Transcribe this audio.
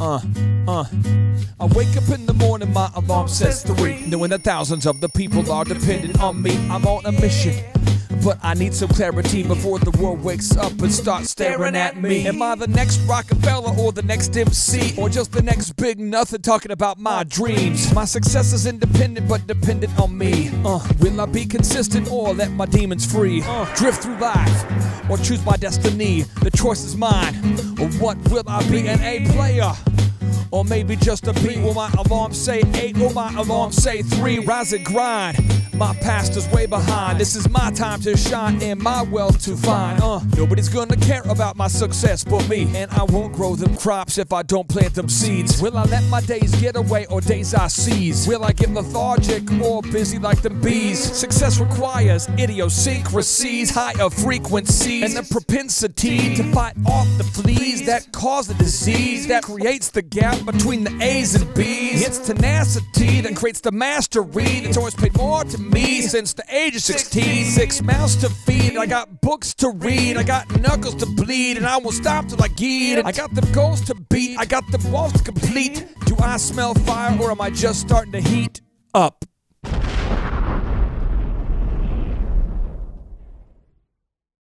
uh, uh. I wake up in the morning, my alarm says three. Knowing that thousands of the people are dependent on me. I'm on a mission. But I need some clarity before the world wakes up and starts staring at me. Am I the next Rockefeller or the next MC? Or just the next big nothing talking about my dreams? My success is independent but dependent on me. Uh, will I be consistent or let my demons free? Uh, drift through life or choose my destiny? The choice is mine. Or what will I be? An A player? Or maybe just a B. Will my alarm say eight? Will my alarm say three? Rise and grind. My past is way behind. This is my time to shine and my wealth to find. Uh, nobody's gonna care about my success but me. And I won't grow them crops if I don't plant them seeds. Will I let my days get away or days I seize? Will I get lethargic or busy like the bees? Success requires idiosyncrasies, higher frequencies, and the propensity to fight off the fleas that cause the disease that creates the gap between the A's and B's. It's tenacity that creates the mastery that's always paid more to me since the age of 16. Six mouths to feed, I got books to read, I got knuckles to bleed, and I won't stop till I get it. I got the goals to beat, I got the walls to complete. Do I smell fire or am I just starting to heat up?